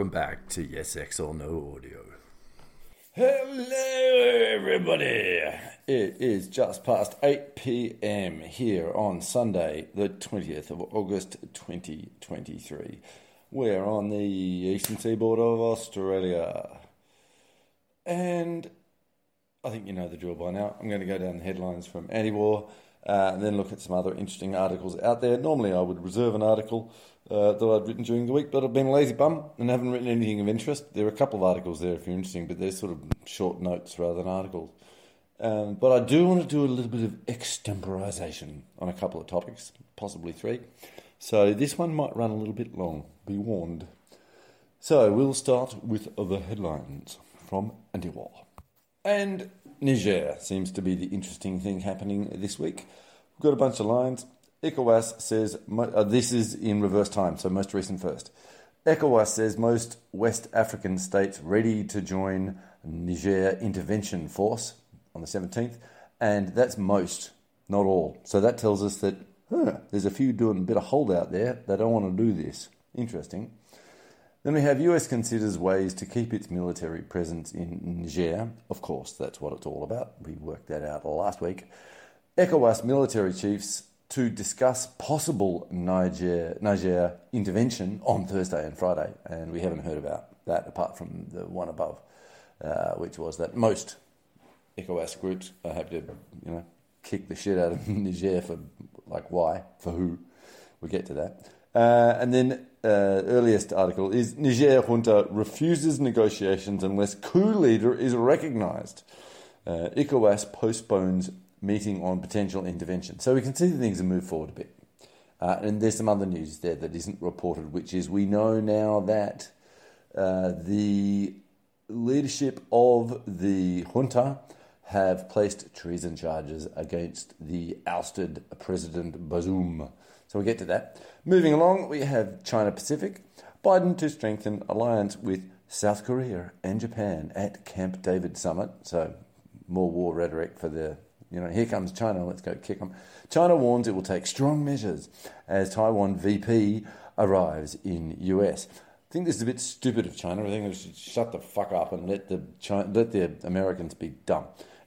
welcome back to Yes X or No Audio. Hello, everybody. It is just past 8 p.m. here on Sunday, the 20th of August 2023. We're on the eastern seaboard of Australia. And I think you know the drill by now. I'm going to go down the headlines from anti war uh, and then look at some other interesting articles out there. Normally, I would reserve an article uh, that I'd written during the week, but I've been a lazy bum and haven't written anything of interest. There are a couple of articles there if you're interesting, but they're sort of short notes rather than articles. Um, but I do want to do a little bit of extemporization on a couple of topics, possibly three. So this one might run a little bit long, be warned. So we'll start with the headlines from Antiwar. And Niger seems to be the interesting thing happening this week. We've got a bunch of lines. ECOWAS says, uh, this is in reverse time, so most recent first. ECOWAS says most West African states ready to join Niger intervention force on the 17th, and that's most, not all. So that tells us that huh, there's a few doing a bit of holdout there. They don't want to do this. Interesting. Then we have US considers ways to keep its military presence in Niger. Of course, that's what it's all about. We worked that out last week. ECOWAS military chiefs to discuss possible Niger, Niger intervention on Thursday and Friday, and we haven't heard about that apart from the one above, uh, which was that most ECOWAS groups are happy to, you know, kick the shit out of Niger for like why, for who. We'll get to that. Uh, and then uh, earliest article is Niger junta refuses negotiations unless coup leader is recognised. Uh, ECOWAS postpones meeting on potential intervention. So we can see that things have moved forward a bit. Uh, and there's some other news there that isn't reported, which is we know now that uh, the leadership of the junta have placed treason charges against the ousted President Bazoum. So we'll get to that. Moving along, we have China Pacific. Biden to strengthen alliance with South Korea and Japan at Camp David summit. So more war rhetoric for the, you know, here comes China, let's go kick them. China warns it will take strong measures as Taiwan VP arrives in US. I think this is a bit stupid of China. I think they should shut the fuck up and let the China, let the Americans be dumb.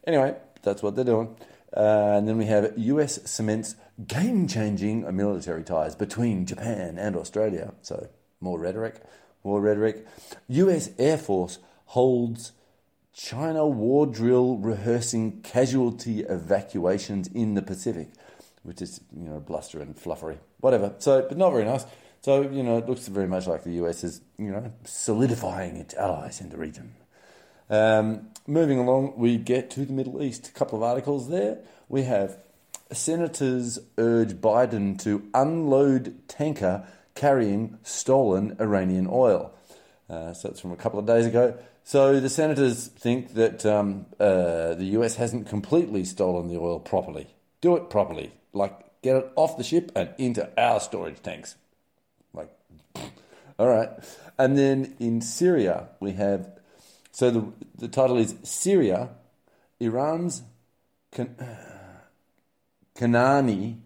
Anyway, that's what they're doing. Uh, and then we have US cements game changing military ties between Japan and Australia. So, more rhetoric, more rhetoric. US Air Force holds China war drill rehearsing casualty evacuations in the Pacific, which is, you know, bluster and fluffery. Whatever. So, but not very nice. So, you know, it looks very much like the US is, you know, solidifying its allies in the region. Um, moving along, we get to the Middle East. A couple of articles there. We have senators urge Biden to unload tanker carrying stolen Iranian oil. Uh, so it's from a couple of days ago. So the senators think that um, uh, the US hasn't completely stolen the oil properly. Do it properly. Like, get it off the ship and into our storage tanks. Like, all right. And then in Syria, we have so the, the title is Syria, Iran's Kan- Kanaani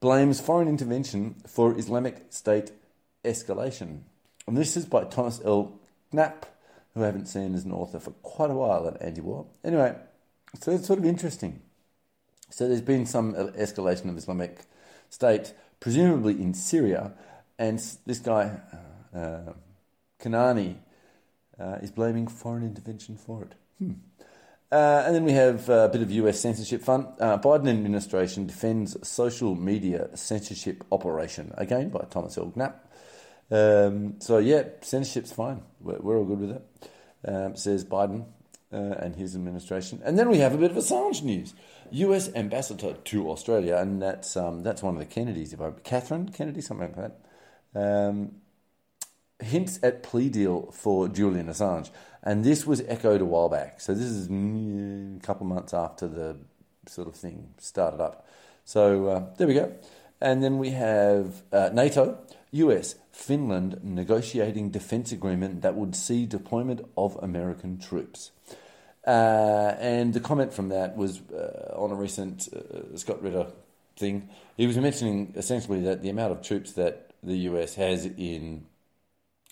blames foreign intervention for Islamic State escalation. And this is by Thomas L. Knapp, who I haven't seen as an author for quite a while at anti war. Anyway, so it's sort of interesting. So there's been some escalation of Islamic State, presumably in Syria, and this guy, uh, Kanaani, uh, is blaming foreign intervention for it. Hmm. Uh, and then we have a bit of US censorship fun. Uh, Biden administration defends social media censorship operation, again by Thomas L. Knapp. Um, so, yeah, censorship's fine. We're, we're all good with it, um, says Biden uh, and his administration. And then we have a bit of Assange news. US ambassador to Australia, and that's, um, that's one of the Kennedys, if I Catherine Kennedy, something like that. Um, hints at plea deal for Julian Assange. And this was echoed a while back. So this is a couple months after the sort of thing started up. So uh, there we go. And then we have uh, NATO, US, Finland negotiating defense agreement that would see deployment of American troops. Uh, and the comment from that was uh, on a recent uh, Scott Ritter thing. He was mentioning essentially that the amount of troops that the US has in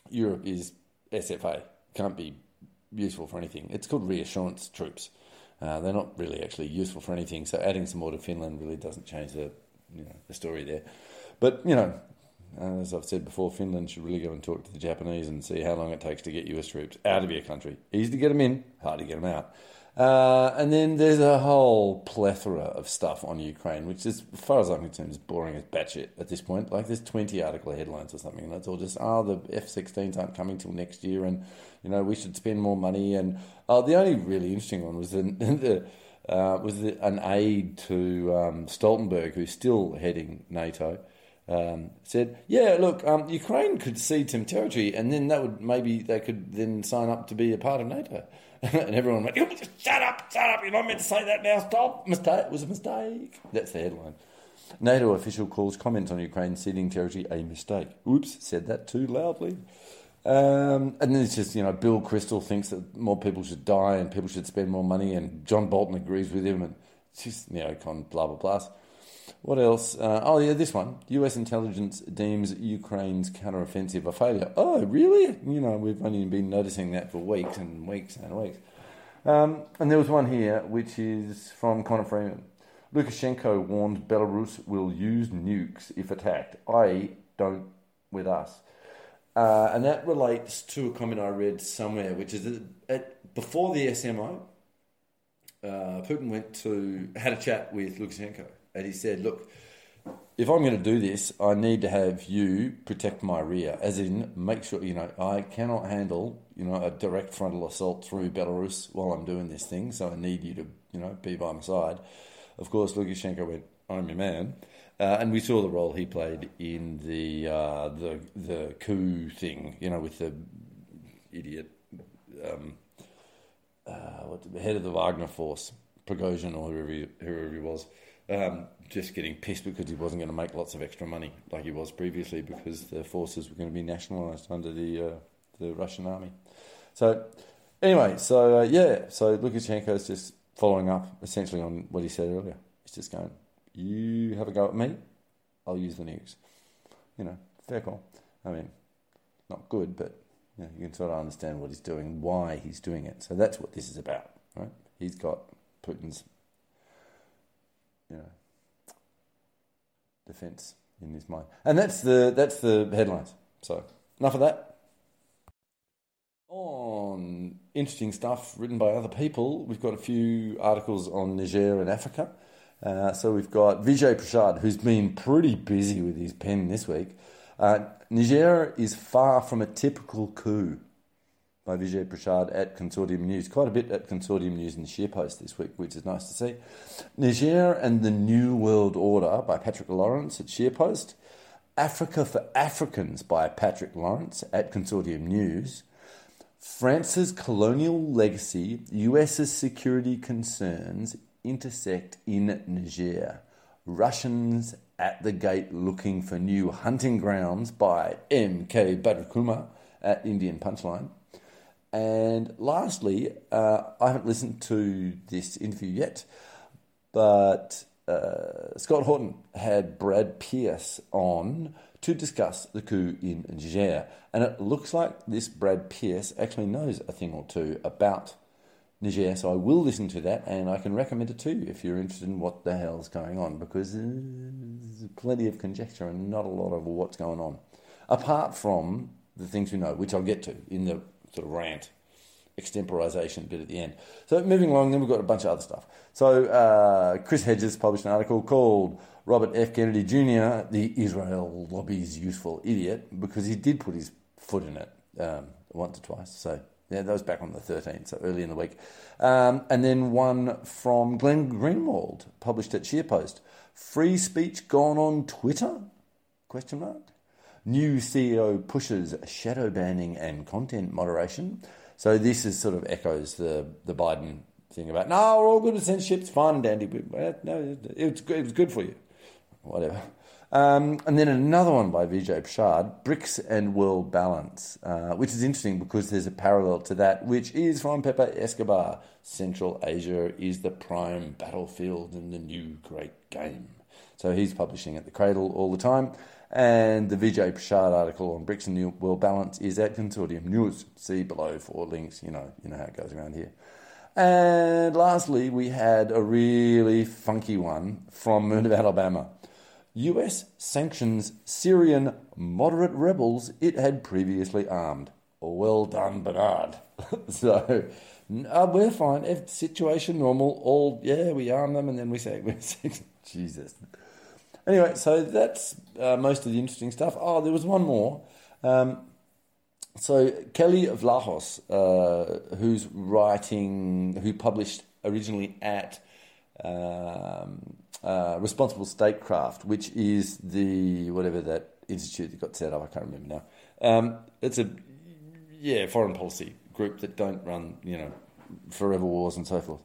Europe is SFA. Can't be useful for anything. It's called reassurance troops. Uh, they're not really actually useful for anything. So adding some more to Finland really doesn't change the you know the story there. But you know, as I've said before, Finland should really go and talk to the Japanese and see how long it takes to get US troops out of your country. Easy to get them in, hard to get them out. Uh, and then there's a whole plethora of stuff on Ukraine, which is, as far as I'm concerned, is boring as batshit at this point. Like there's 20 article headlines or something, and it's all just, oh, the F-16s aren't coming till next year, and you know we should spend more money. And oh, the only really interesting one was the, the uh, was the, an aide to um, Stoltenberg, who's still heading NATO. Um, said, "Yeah, look, um, Ukraine could cede some territory, and then that would maybe they could then sign up to be a part of NATO." and everyone went, "Shut up, shut up! You're not meant to say that now. Stop! Mistake it was a mistake." That's the headline. NATO official calls comments on Ukraine ceding territory a mistake. Oops, said that too loudly. Um, and then it's just, you know, Bill Kristol thinks that more people should die and people should spend more money, and John Bolton agrees with him, and it's just, you know, con blah, blah, blah. What else? Uh, oh, yeah, this one. US intelligence deems Ukraine's counteroffensive a failure. Oh, really? You know, we've only been noticing that for weeks and weeks and weeks. Um, and there was one here, which is from Connor Freeman. Lukashenko warned Belarus will use nukes if attacked, i.e., don't with us. Uh, and that relates to a comment I read somewhere, which is that at, before the SMO, uh, Putin went to had a chat with Lukashenko, and he said, "Look, if I'm going to do this, I need to have you protect my rear, as in make sure you know I cannot handle you know a direct frontal assault through Belarus while I'm doing this thing, so I need you to you know be by my side." Of course, Lukashenko went, "I'm your man." Uh, and we saw the role he played in the uh, the the coup thing, you know, with the idiot um, uh, what the head of the Wagner force, Prigozhin or whoever he, whoever he was, um, just getting pissed because he wasn't going to make lots of extra money like he was previously because the forces were going to be nationalised under the uh, the Russian army. So anyway, so uh, yeah, so Lukashenko is just following up essentially on what he said earlier. He's just going you have a go at me, I'll use the nukes. You know, fair call. I mean, not good, but you, know, you can sort of understand what he's doing, why he's doing it. So that's what this is about, right? He's got Putin's, you know, defense in his mind, and that's the that's the headlines. So enough of that. On interesting stuff written by other people, we've got a few articles on Niger and Africa. Uh, so we've got Vijay Prashad, who's been pretty busy with his pen this week. Uh, Niger is far from a typical coup by Vijay Prashad at Consortium News. Quite a bit at Consortium News in the and ScheerPost this week, which is nice to see. Niger and the New World Order by Patrick Lawrence at ScheerPost. Africa for Africans by Patrick Lawrence at Consortium News. France's colonial legacy, US's security concerns, intersect in Niger. Russians at the gate looking for new hunting grounds by M.K. Bhattacharya at Indian Punchline. And lastly, uh, I haven't listened to this interview yet, but uh, Scott Horton had Brad Pearce on to discuss the coup in Niger. And it looks like this Brad Pearce actually knows a thing or two about Niger, so I will listen to that and I can recommend it to you if you're interested in what the hell's going on because there's plenty of conjecture and not a lot of what's going on. Apart from the things we know, which I'll get to in the sort of rant extemporization bit at the end. So moving along, then we've got a bunch of other stuff. So uh, Chris Hedges published an article called Robert F. Kennedy Jr., the Israel lobby's useful idiot, because he did put his foot in it um, once or twice. So yeah, that was back on the 13th, so early in the week. Um, and then one from Glenn Greenwald, published at ScheerPost. Free speech gone on Twitter? Question mark. New CEO pushes shadow banning and content moderation. So this is sort of echoes the, the Biden thing about, no, we're all good with censorship, it's fine and dandy. But, no, it was, it was good for you. Whatever. Um, and then another one by Vijay Prashad, BRICS and World Balance, uh, which is interesting because there's a parallel to that, which is from Pepe Escobar. Central Asia is the prime battlefield in the new great game. So he's publishing at the Cradle all the time. And the Vijay Prashad article on BRICS and New World Balance is at Consortium News. See below for links. You know, you know how it goes around here. And lastly, we had a really funky one from of Alabama. US sanctions Syrian moderate rebels it had previously armed. Well done, Bernard. so uh, we're fine. If situation normal, all yeah, we arm them and then we say we Jesus. Anyway, so that's uh, most of the interesting stuff. Oh, there was one more. Um, so Kelly Vlahos, uh, who's writing, who published originally at um, uh, Responsible Statecraft, which is the whatever that institute that got set up. I can't remember now. Um, it's a yeah foreign policy group that don't run you know forever wars and so forth.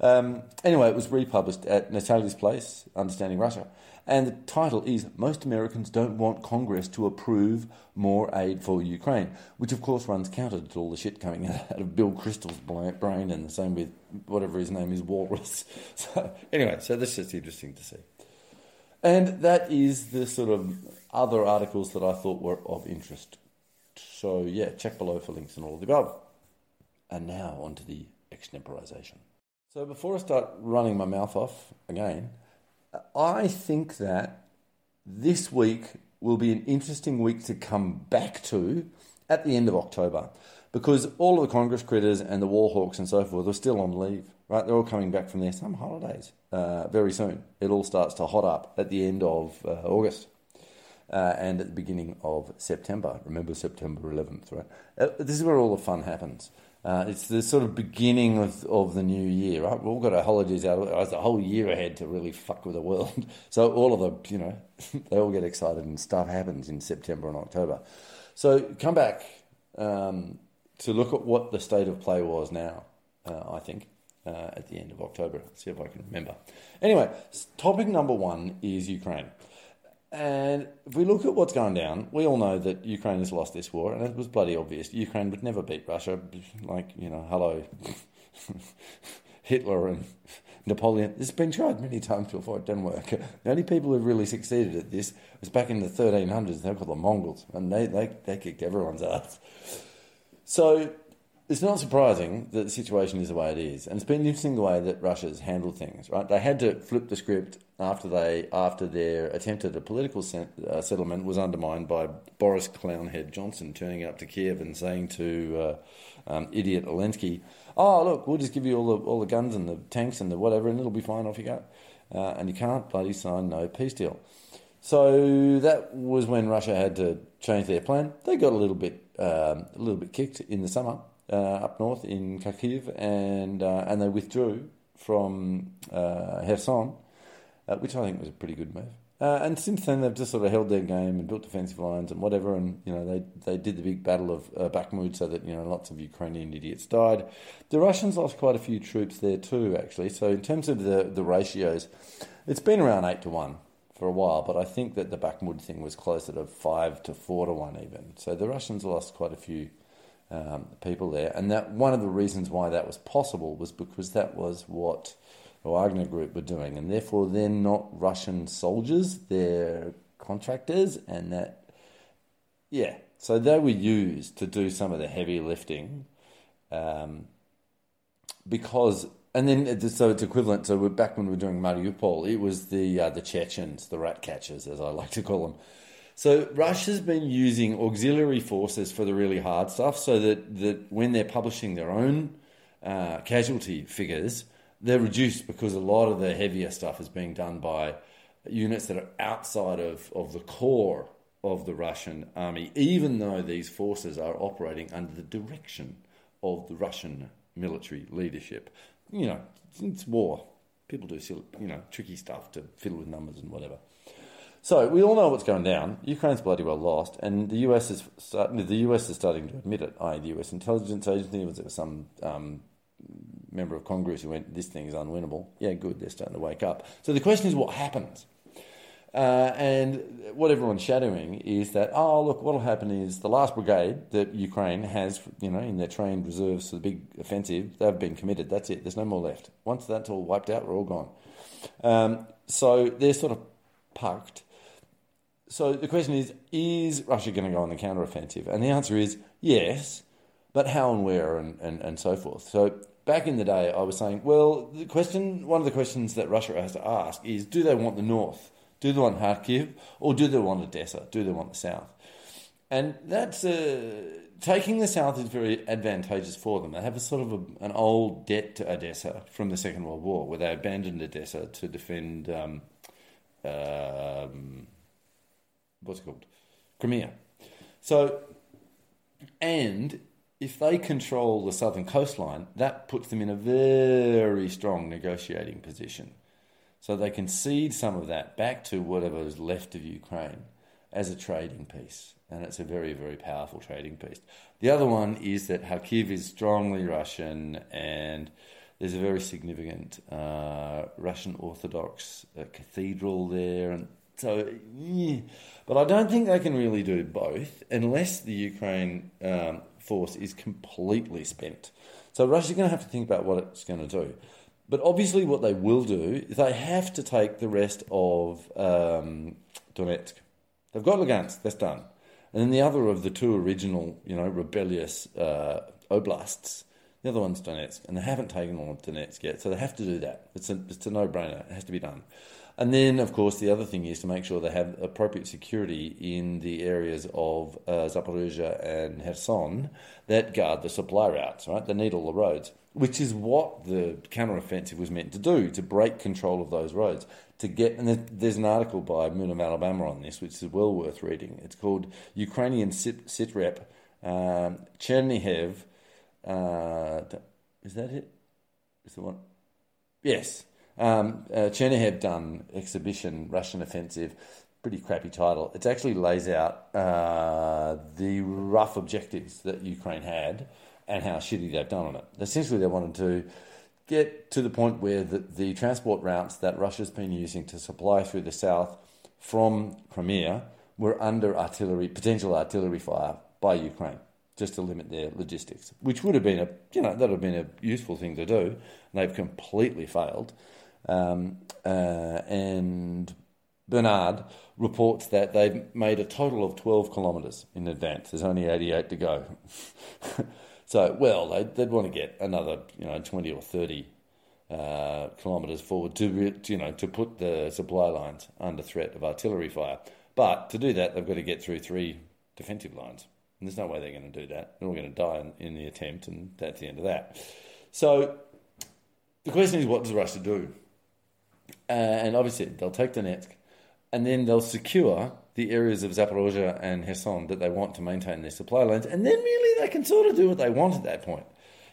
Um, anyway, it was republished at Natalia's Place, Understanding Russia, and the title is Most Americans Don't Want Congress to Approve More Aid for Ukraine, which of course runs counter to all the shit coming out of Bill Kristol's brain, and the same with whatever his name is, Walrus. So, anyway, so this is interesting to see. And that is the sort of other articles that I thought were of interest. So, yeah, check below for links and all of the above. And now on to the extemporization. So, before I start running my mouth off again, I think that this week will be an interesting week to come back to at the end of October because all of the Congress critters and the Warhawks and so forth are still on leave, right? They're all coming back from their summer holidays uh, very soon. It all starts to hot up at the end of uh, August. Uh, and at the beginning of September. Remember September 11th, right? Uh, this is where all the fun happens. Uh, it's the sort of beginning of, of the new year, right? We've all got our holidays out, it's a whole year ahead to really fuck with the world. So all of the, you know, they all get excited and stuff happens in September and October. So come back um, to look at what the state of play was now, uh, I think, uh, at the end of October. See if I can remember. Anyway, topic number one is Ukraine. And if we look at what's going down, we all know that Ukraine has lost this war, and it was bloody obvious. Ukraine would never beat Russia. Like, you know, hello, Hitler and Napoleon. This has been tried many times before, it didn't work. The only people who really succeeded at this was back in the 1300s, they were called the Mongols, and they, they, they kicked everyone's ass. So it's not surprising that the situation is the way it is, and it's been interesting the way that Russia's handled things. Right, they had to flip the script after they after their attempt at a political uh, settlement was undermined by Boris Clownhead Johnson turning up to Kiev and saying to uh, um, idiot Zelensky, "Oh, look, we'll just give you all the all the guns and the tanks and the whatever, and it'll be fine. Off you go." Uh, and you can't bloody sign no peace deal. So that was when Russia had to change their plan. They got a little bit um, a little bit kicked in the summer up north in Kharkiv, and uh, and they withdrew from uh, Kherson, which I think was a pretty good move. Uh, and since then, they've just sort of held their game and built defensive lines and whatever. And you know, they they did the big battle of uh, Bakhmut, so that you know lots of Ukrainian idiots died. The Russians lost quite a few troops there too, actually. So in terms of the the ratios, it's been around eight to one for a while. But I think that the Bakhmut thing was closer to five to four to one even. So the Russians lost quite a few um, people there. And that one of the reasons why that was possible was because that was what the Wagner Group were doing, and therefore they're not Russian soldiers; they're contractors, and that yeah. So they were used to do some of the heavy lifting, um, because and then so it's equivalent. So back when we were doing Mariupol, it was the uh, the Chechens, the rat catchers, as I like to call them so Russia's been using auxiliary forces for the really hard stuff, so that, that when they're publishing their own uh, casualty figures, they're reduced because a lot of the heavier stuff is being done by units that are outside of, of the core of the Russian army, even though these forces are operating under the direction of the Russian military leadership. You know, it's war. People do, you know, tricky stuff to fiddle with numbers and whatever. So we all know what's going down. Ukraine's bloody well lost, and the US is the US is starting to admit it. I, the US intelligence agency was some um, member of Congress who went, "This thing is unwinnable." Yeah, good. They're starting to wake up. So the question is, what happens? Uh, and what everyone's shadowing is that, oh, look, what'll happen is the last brigade that Ukraine has, you know, in their trained reserves for the big offensive, they've been committed. That's it. There's no more left. Once that's all wiped out, we're all gone. Um, so they're sort of parked so the question is: Is Russia going to go on the counteroffensive? And the answer is yes, but how and where and, and, and so forth. So back in the day, I was saying, well, the question, one of the questions that Russia has to ask is: Do they want the north? Do they want Kharkiv, or do they want Odessa? Do they want the south? And that's uh, taking the south is very advantageous for them. They have a sort of a, an old debt to Odessa from the Second World War, where they abandoned Odessa to defend um, um, what's it called, Crimea. So, and if they control the southern coastline, that puts them in a very strong negotiating position. So they can cede some of that back to whatever is left of Ukraine as a trading piece. And it's a very, very powerful trading piece. The other one is that Kharkiv is strongly Russian and there's a very significant uh, Russian Orthodox uh, cathedral there. And so, yeah. but I don't think they can really do both unless the Ukraine um, force is completely spent. So Russia's going to have to think about what it's going to do. But obviously, what they will do is they have to take the rest of um, Donetsk. They've got Lugansk, that's done. And then the other of the two original, you know, rebellious uh, oblasts, the other one's Donetsk, and they haven't taken all of Donetsk yet, so they have to do that. It's a, it's a no-brainer. It has to be done. And then, of course, the other thing is to make sure they have appropriate security in the areas of uh, Zaporozhye and Kherson that guard the supply routes, right? They need all the roads, which is what the counteroffensive was meant to do, to break control of those roads. To get, and there's an article by Moon of Alabama on this, which is well worth reading. It's called Ukrainian Sit, Sitrep um, Chernihiv. Uh, is that it? Is the one? Yes. Um, uh, Chernihiv done exhibition Russian offensive, pretty crappy title. It actually lays out uh, the rough objectives that Ukraine had and how shitty they've done on it. Essentially, they wanted to get to the point where the, the transport routes that Russia's been using to supply through the south from Crimea were under artillery, potential artillery fire by Ukraine, just to limit their logistics, which would have been a, you know, that would have been a useful thing to do. And they've completely failed. Um, uh, and Bernard reports that they've made a total of 12 kilometres in advance. There's only 88 to go. so, well, they'd, they'd, want to get another, you know, 20 or 30 uh, kilometres forward to, you know, to put the supply lines under threat of artillery fire. But to do that, they've got to get through three defensive lines. And there's no way they're going to do that. They're all going to die in, in the attempt, and that's the end of that. So the question is, what does Russia do? Uh, and obviously, they'll take Donetsk, and then they'll secure the areas of Zaporozhye and Kherson that they want to maintain their supply lines, and then really they can sort of do what they want at that point.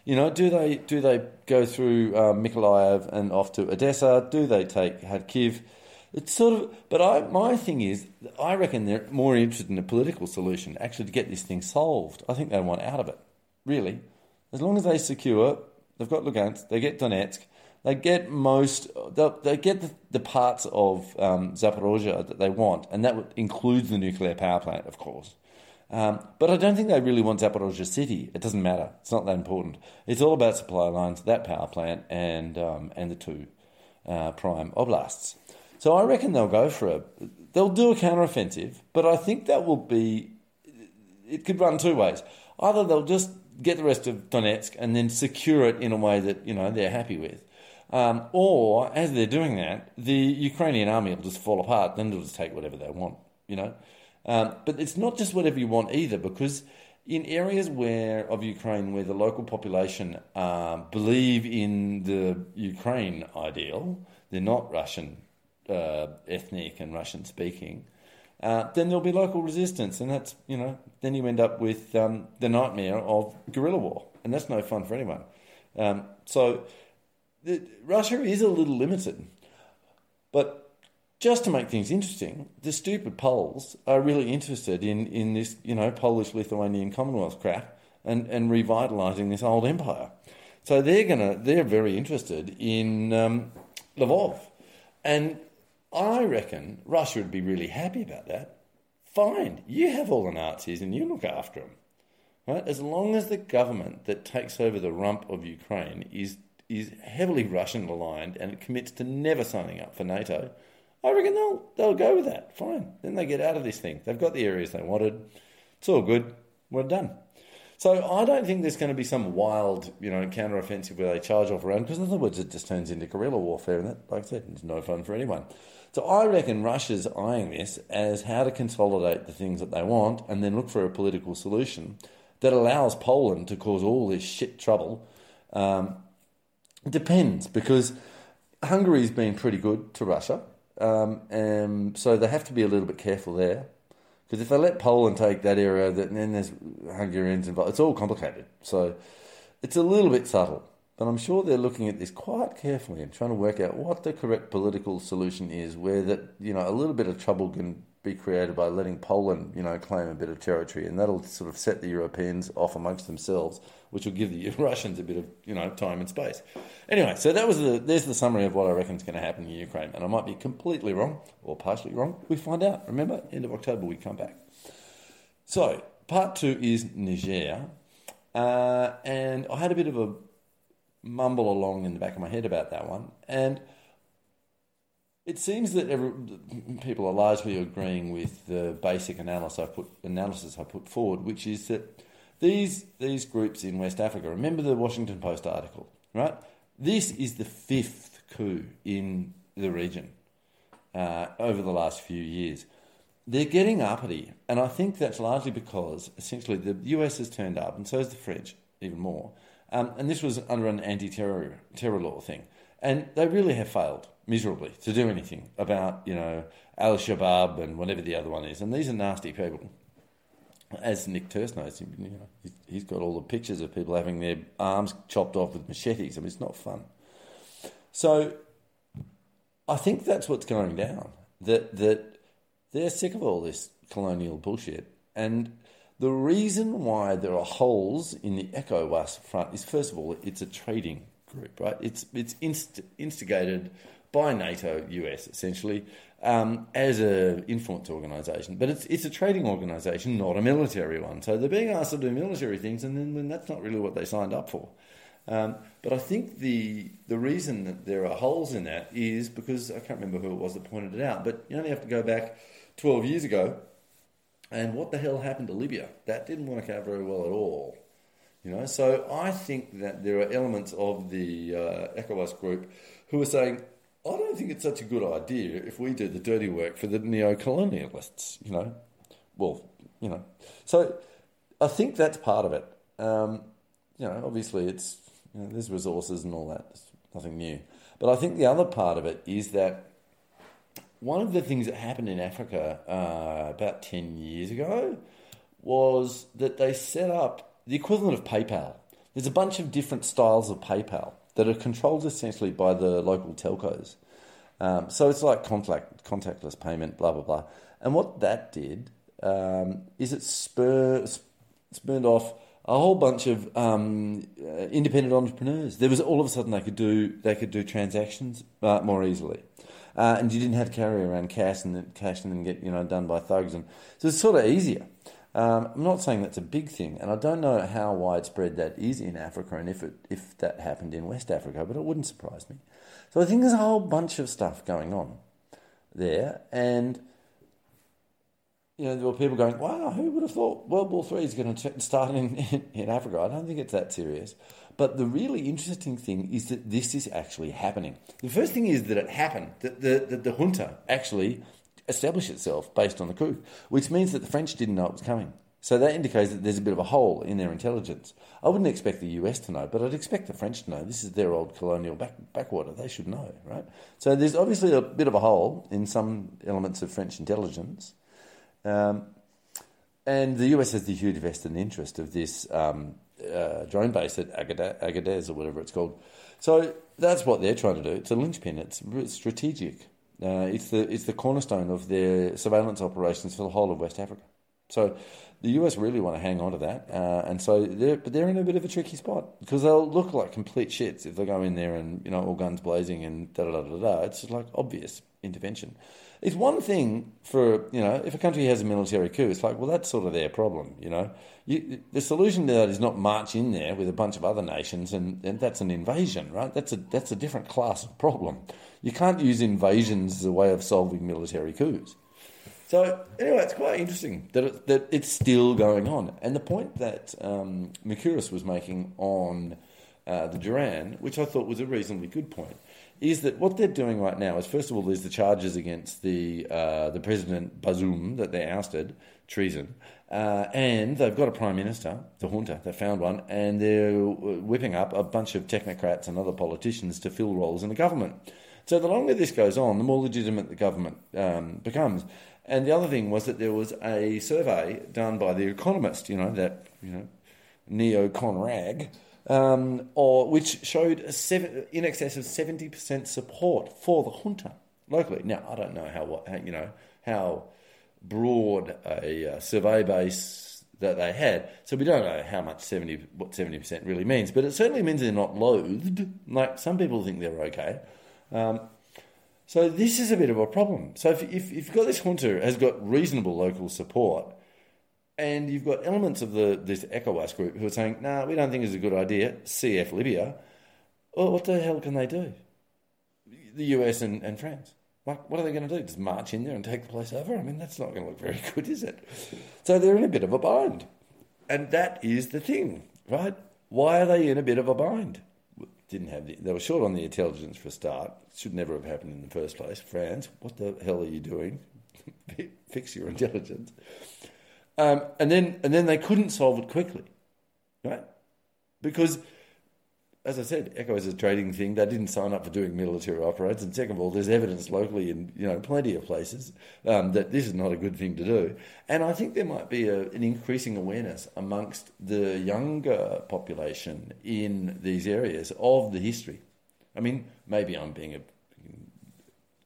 You know, do they do they go through uh, Mykolaiv and off to Odessa? Do they take Kharkiv? It's sort of, but I, my thing is, I reckon they're more interested in a political solution, actually, to get this thing solved. I think they want out of it, really. As long as they secure, they've got Lugansk, they get Donetsk, they get most, they get the, the parts of um, Zaporozhye that they want, and that includes the nuclear power plant, of course. Um, but I don't think they really want Zaporozhye city. It doesn't matter. It's not that important. It's all about supply lines, that power plant, and um, and the two uh, prime oblasts. So I reckon they'll go for a. They'll do a counteroffensive, but I think that will be. It could run two ways. Either they'll just get the rest of Donetsk and then secure it in a way that you know they're happy with, um, or, as they're doing that, the Ukrainian army will just fall apart, then they'll just take whatever they want, you know. Um, but it's not just whatever you want either, because in areas where of Ukraine where the local population uh, believe in the Ukraine ideal, they're not Russian uh, ethnic and Russian speaking, uh, then there'll be local resistance, and that's you know then you end up with um, the nightmare of guerrilla war, and that's no fun for anyone. Um, so Russia is a little limited. But just to make things interesting, the stupid Poles are really interested in, in this, you know, Polish Lithuanian Commonwealth crap and, and revitalising this old empire. So they're gonna they're very interested in um, Lvov. And I reckon Russia would be really happy about that. Fine, you have all the Nazis and you look after them. Right? As long as the government that takes over the rump of Ukraine is is heavily Russian aligned and it commits to never signing up for NATO, I reckon they'll they'll go with that. Fine. Then they get out of this thing. They've got the areas they wanted. It's all good. We're done. So I don't think there's going to be some wild, you know, counter-offensive where they charge off around because in other words it just turns into guerrilla warfare and that, like I said, is no fun for anyone. So I reckon Russia's eyeing this as how to consolidate the things that they want and then look for a political solution that allows Poland to cause all this shit trouble. Um, depends because Hungary's been pretty good to Russia, um, and so they have to be a little bit careful there. Because if they let Poland take that area, then there's Hungarians involved. It's all complicated. So it's a little bit subtle. But I'm sure they're looking at this quite carefully and trying to work out what the correct political solution is, where that you know a little bit of trouble can be created by letting Poland you know claim a bit of territory, and that'll sort of set the Europeans off amongst themselves, which will give the Russians a bit of you know time and space. Anyway, so that was the there's the summary of what I reckon is going to happen in Ukraine, and I might be completely wrong or partially wrong. We find out. Remember, end of October we come back. So part two is Niger, uh, and I had a bit of a mumble along in the back of my head about that one. And it seems that every, people are largely agreeing with the basic analysis I put analysis I put forward, which is that these these groups in West Africa. Remember the Washington Post article, right? This is the fifth coup in the region uh, over the last few years. They're getting uppity, and I think that's largely because essentially the US has turned up, and so has the French, even more. Um, and this was under an anti terror terror law thing. And they really have failed miserably to do anything about, you know, Al Shabaab and whatever the other one is. And these are nasty people. As Nick Turse knows, you know, he's got all the pictures of people having their arms chopped off with machetes. I mean, it's not fun. So I think that's what's going down. That that they're sick of all this colonial bullshit, and the reason why there are holes in the ECOWAS front is, first of all, it's a trading group, right? It's it's inst- instigated by NATO, US, essentially, um, as an influence organisation. But it's it's a trading organisation, not a military one. So they're being asked to do military things, and then that's not really what they signed up for. Um, but I think the the reason that there are holes in that is because I can't remember who it was that pointed it out, but you only have to go back 12 years ago and what the hell happened to Libya? That didn't work out very well at all. You know, so I think that there are elements of the uh, ECOWAS group who are saying, I don't think it's such a good idea if we do the dirty work for the neo-colonialists. You know, well, you know, so I think that's part of it. Um, you know, obviously it's you know, there's resources and all that. There's nothing new, but I think the other part of it is that one of the things that happened in Africa uh, about 10 years ago was that they set up the equivalent of PayPal. There's a bunch of different styles of PayPal that are controlled essentially by the local telcos. Um, so it's like contact, contactless payment, blah, blah, blah. And what that did um, is it spur, spurned off a whole bunch of um, uh, independent entrepreneurs. There was all of a sudden they could do they could do transactions uh, more easily uh, and you didn't have to carry around cash and then cash and then get you know done by thugs, and so it's sort of easier. Um, I'm not saying that's a big thing, and I don't know how widespread that is in Africa, and if it if that happened in West Africa, but it wouldn't surprise me. So I think there's a whole bunch of stuff going on there, and you know, there were people going, wow, who would have thought World War Three is going to start in, in, in, Africa? I don't think it's that serious. But the really interesting thing is that this is actually happening. The first thing is that it happened, that the, the, the junta actually established itself based on the coup, which means that the French didn't know it was coming. So that indicates that there's a bit of a hole in their intelligence. I wouldn't expect the US to know, but I'd expect the French to know. This is their old colonial back, backwater. They should know, right? So there's obviously a bit of a hole in some elements of French intelligence. Um, and the US has the huge vested interest of this um, uh, drone base at Agadez or whatever it's called. So that's what they're trying to do. It's a linchpin. It's strategic. Uh, it's the it's the cornerstone of their surveillance operations for the whole of West Africa. So the US really want to hang on to that, uh, and so they're but they're in a bit of a tricky spot because they'll look like complete shits if they go in there and you know all guns blazing and da da da da da. It's like obvious intervention. It's one thing for, you know, if a country has a military coup, it's like, well, that's sort of their problem, you know. You, the solution to that is not march in there with a bunch of other nations, and, and that's an invasion, right? That's a, that's a different class of problem. You can't use invasions as a way of solving military coups. So anyway, it's quite interesting that it, that it's still going on. And the point that um, Mercouris was making on uh, the Duran, which I thought was a reasonably good point, is that what they're doing right now is first of all there's the charges against the uh, the president Bazoum that they ousted treason, uh, and they've got a prime minister, the junta, they found one, and they're whipping up a bunch of technocrats and other politicians to fill roles in the government. So the longer this goes on, the more legitimate the government um, becomes. And the other thing was that there was a survey done by the Economist, you know that you know neo Conrag um, or which showed seven, in excess of seventy percent support for the junta locally. Now I don't know how how, you know how broad a uh, survey base that they had, so we don't know how much seventy what seventy percent really means, but it certainly means they're not loathed. Like some people think they're okay. Um, so this is a bit of a problem. So if, if, if you've got this junta has got reasonable local support, and you've got elements of the this ECOWAS group who are saying, "No, nah, we don't think it's a good idea." CF Libya. Well, what the hell can they do? The US and, and France. Like, what are they going to do? Just march in there and take the place over? I mean, that's not going to look very good, is it? So they're in a bit of a bind. And that is the thing, right? Why are they in a bit of a bind? Didn't have the, they were short on the intelligence for a start. Should never have happened in the first place. France, what the hell are you doing? Fix your intelligence. Um, and then and then they couldn't solve it quickly, right? Because, as I said, ECOWAS a trading thing. They didn't sign up for doing military operations. And second of all, there's evidence locally in you know plenty of places um, that this is not a good thing to do. And I think there might be a, an increasing awareness amongst the younger population in these areas of the history. I mean, maybe I'm being a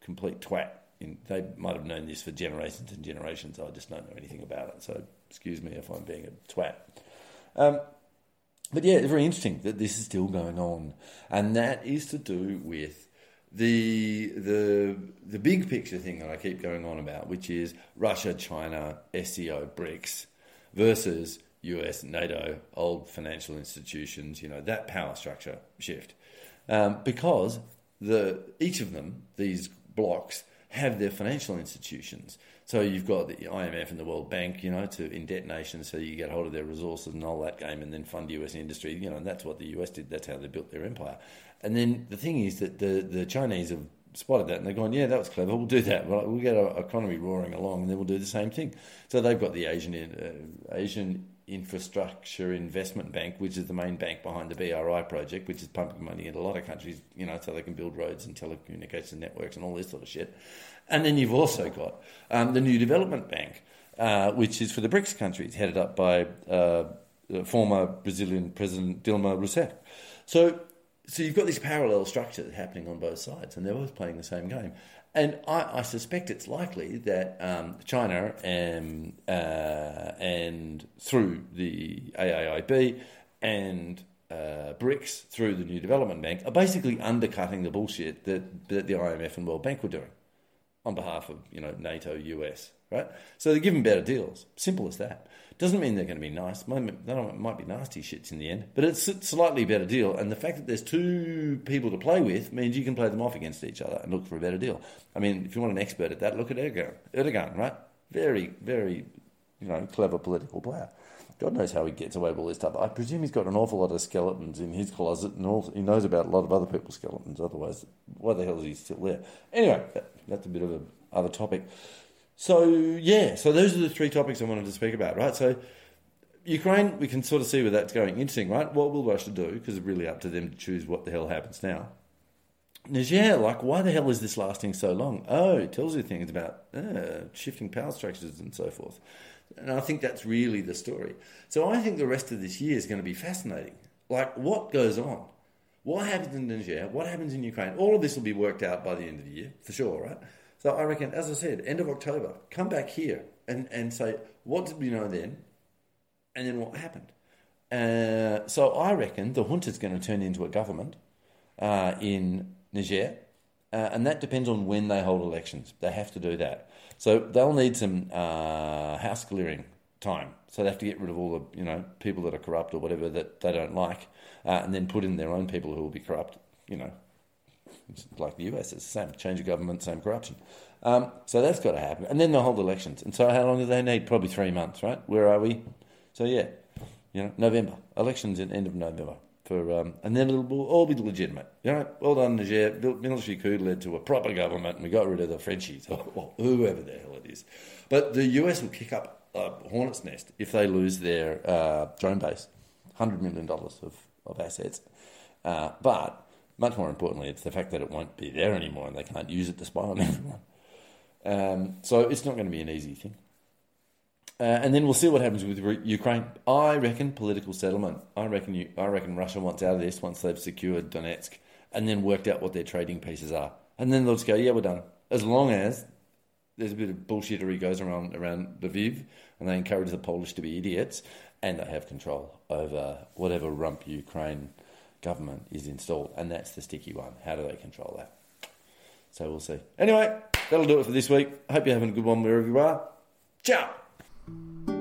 complete twat in, they might have known this for generations and generations. I just don't know anything about it. So excuse me if I'm being a twat. Um, but yeah, it's very interesting that this is still going on, and that is to do with the the the big picture thing that I keep going on about, which is Russia, China, SCO, BRICS versus US, NATO, old financial institutions. You know that power structure shift, um, because the each of them these blocks have their financial institutions. So you've got the IMF and the World Bank, you know, to indebt nations so you get hold of their resources and all that game and then fund US industry, you know, and that's what the US did. That's how they built their empire. And then the thing is that the, the Chinese have spotted that and they're going, yeah, that was clever. We'll do that. We'll, we'll get our economy roaring along and then we'll do the same thing. So they've got the Asian uh, Asian Infrastructure Investment Bank, which is the main bank behind the BRI project, which is pumping money into a lot of countries, you know, so they can build roads and telecommunication networks and all this sort of shit. And then you've also got um, the New Development Bank, uh, which is for the BRICS countries, headed up by uh, former Brazilian President Dilma Rousseff. So, so you've got this parallel structure happening on both sides, and they're both playing the same game. And I, I suspect it's likely that um, China and, uh, and through the AAIB and uh, BRICS through the New Development Bank are basically undercutting the bullshit that, that the IMF and World Bank were doing on behalf of you know NATO, US, right? So they're giving better deals. Simple as that. Doesn't mean they're going to be nice. They might be nasty shits in the end, but it's a slightly better deal. And the fact that there's two people to play with means you can play them off against each other and look for a better deal. I mean, if you want an expert at that, look at Erdogan. Erdogan, right? Very, very, you know, clever political player. God knows how he gets away with all this stuff. I presume he's got an awful lot of skeletons in his closet, and also, he knows about a lot of other people's skeletons. Otherwise, why the hell is he still there? Anyway, that, that's a bit of a other topic. So yeah, so those are the three topics I wanted to speak about, right? So Ukraine, we can sort of see where that's going. Interesting, right? What will Russia do? Because it's really up to them to choose what the hell happens now. Niger, like, why the hell is this lasting so long? Oh, it tells you things about uh, shifting power structures and so forth. And I think that's really the story. So I think the rest of this year is going to be fascinating. Like, what goes on? What happens in Niger? What happens in Ukraine? All of this will be worked out by the end of the year, for sure, right? So I reckon, as I said, end of October, come back here and, and say, what did we know then? And then what happened? Uh, so I reckon the junta is going to turn into a government uh, in Niger. uh, and that depends on when they hold elections. They have to do that. So they'll need some uh, house clearing time. So they have to get rid of all the you know people that are corrupt or whatever that they don't like, uh, and then put in their own people who will be corrupt. You know, like the US, it's the same. Change of government, same corruption. Um, so that's got to happen, and then they'll hold elections. And so how long do they need? Probably three months, right? Where are we? So yeah, you know, November elections in end of November. For, um, and then it'll all be legitimate. You know, well done, Niger. Military coup led to a proper government, and we got rid of the Frenchies, or whoever the hell it is. But the US will kick up a hornet's nest if they lose their uh, drone base, hundred million dollars of of assets. Uh, but much more importantly, it's the fact that it won't be there anymore, and they can't use it to spy on everyone. Um, so it's not going to be an easy thing. Uh, and then we'll see what happens with Ukraine. I reckon political settlement. I reckon you, I reckon Russia wants out of this once they've secured Donetsk and then worked out what their trading pieces are. And then they'll just go, yeah, we're done. As long as there's a bit of bullshittery goes around around Lviv and they encourage the Polish to be idiots and they have control over whatever rump Ukraine government is installed. And that's the sticky one. How do they control that? So we'll see. Anyway, that'll do it for this week. Hope you're having a good one wherever you are. Ciao!